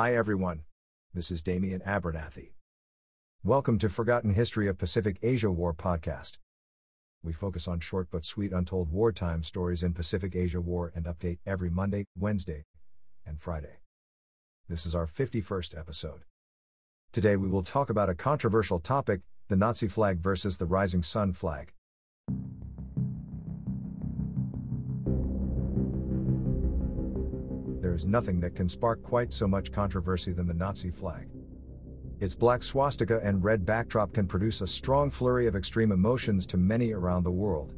Hi everyone. This is Damian Abernathy. Welcome to Forgotten History of Pacific Asia War podcast. We focus on short but sweet untold wartime stories in Pacific Asia War and update every Monday, Wednesday, and Friday. This is our 51st episode. Today we will talk about a controversial topic the Nazi flag versus the Rising Sun flag. There is nothing that can spark quite so much controversy than the Nazi flag. Its black swastika and red backdrop can produce a strong flurry of extreme emotions to many around the world.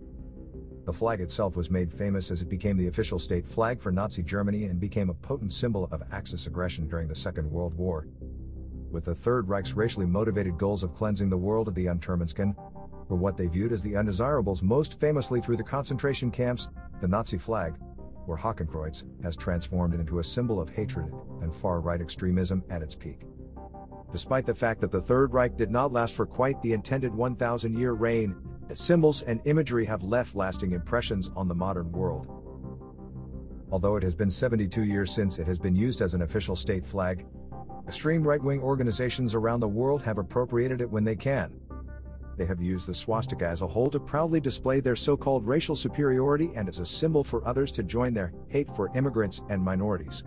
The flag itself was made famous as it became the official state flag for Nazi Germany and became a potent symbol of Axis aggression during the Second World War. With the Third Reich's racially motivated goals of cleansing the world of the Untermenschen, were what they viewed as the undesirables most famously through the concentration camps, the Nazi flag, or Hakenkreuz, has transformed into a symbol of hatred and far right extremism at its peak. Despite the fact that the Third Reich did not last for quite the intended 1,000 year reign, symbols and imagery have left lasting impressions on the modern world. Although it has been 72 years since it has been used as an official state flag, extreme right wing organizations around the world have appropriated it when they can. They have used the swastika as a whole to proudly display their so called racial superiority and as a symbol for others to join their hate for immigrants and minorities.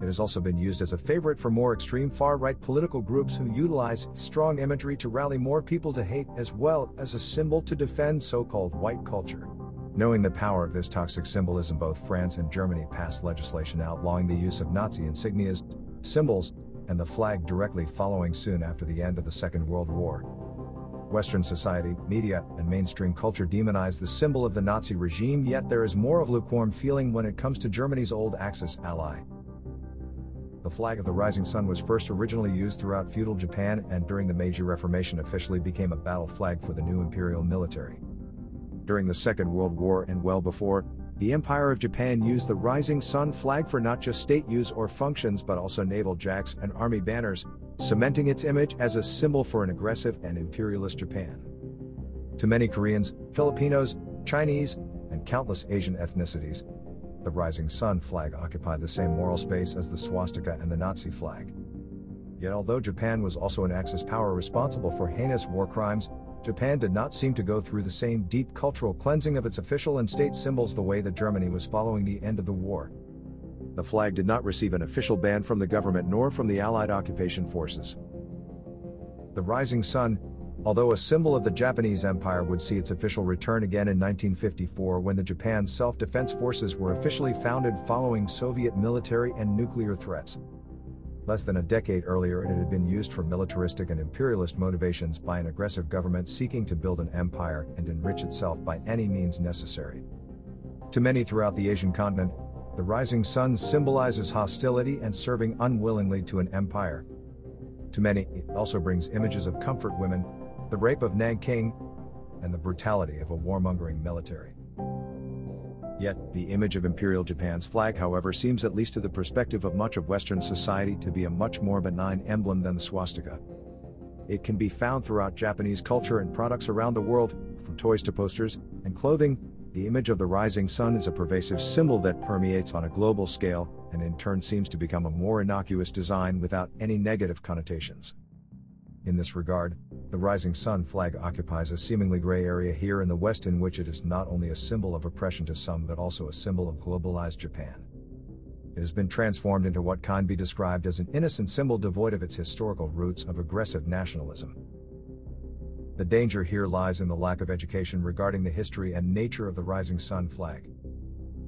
It has also been used as a favorite for more extreme far right political groups who utilize strong imagery to rally more people to hate as well as a symbol to defend so called white culture. Knowing the power of this toxic symbolism, both France and Germany passed legislation outlawing the use of Nazi insignias, symbols, and the flag directly following soon after the end of the Second World War. Western society, media, and mainstream culture demonize the symbol of the Nazi regime, yet there is more of lukewarm feeling when it comes to Germany's old Axis ally. The flag of the rising sun was first originally used throughout feudal Japan and during the Meiji Reformation officially became a battle flag for the new imperial military. During the Second World War and well before, the Empire of Japan used the rising sun flag for not just state use or functions but also naval jacks and army banners, cementing its image as a symbol for an aggressive and imperialist Japan. To many Koreans, Filipinos, Chinese, and countless Asian ethnicities, the rising sun flag occupied the same moral space as the swastika and the Nazi flag. Yet, although Japan was also an Axis power responsible for heinous war crimes, Japan did not seem to go through the same deep cultural cleansing of its official and state symbols the way that Germany was following the end of the war. The flag did not receive an official ban from the government nor from the Allied occupation forces. The rising sun, although a symbol of the Japanese Empire would see its official return again in 1954 when the Japan Self Defense Forces were officially founded following Soviet military and nuclear threats. Less than a decade earlier, it had been used for militaristic and imperialist motivations by an aggressive government seeking to build an empire and enrich itself by any means necessary. To many throughout the Asian continent, the rising sun symbolizes hostility and serving unwillingly to an empire. To many, it also brings images of comfort women, the rape of Nanking, and the brutality of a warmongering military. Yet, the image of Imperial Japan's flag, however, seems, at least to the perspective of much of Western society, to be a much more benign emblem than the swastika. It can be found throughout Japanese culture and products around the world, from toys to posters and clothing. The image of the rising sun is a pervasive symbol that permeates on a global scale, and in turn seems to become a more innocuous design without any negative connotations. In this regard, the rising sun flag occupies a seemingly gray area here in the West in which it is not only a symbol of oppression to some but also a symbol of globalized Japan. It has been transformed into what can be described as an innocent symbol devoid of its historical roots of aggressive nationalism. The danger here lies in the lack of education regarding the history and nature of the rising sun flag.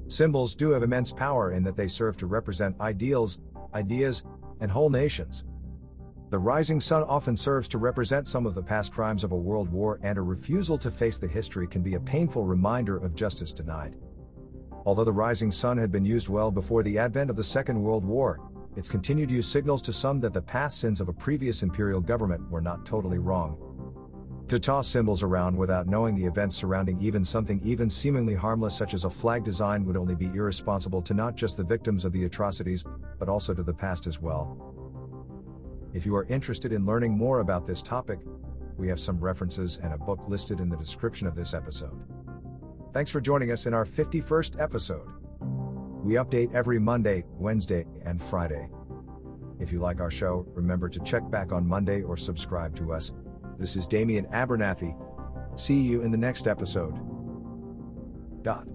Symbols do have immense power in that they serve to represent ideals, ideas, and whole nations. The rising sun often serves to represent some of the past crimes of a world war, and a refusal to face the history can be a painful reminder of justice denied. Although the rising sun had been used well before the advent of the Second World War, its continued use signals to some that the past sins of a previous imperial government were not totally wrong. To toss symbols around without knowing the events surrounding even something even seemingly harmless such as a flag design would only be irresponsible to not just the victims of the atrocities, but also to the past as well. If you are interested in learning more about this topic, we have some references and a book listed in the description of this episode. Thanks for joining us in our 51st episode. We update every Monday, Wednesday, and Friday. If you like our show, remember to check back on Monday or subscribe to us. This is Damian Abernathy. See you in the next episode. Dot.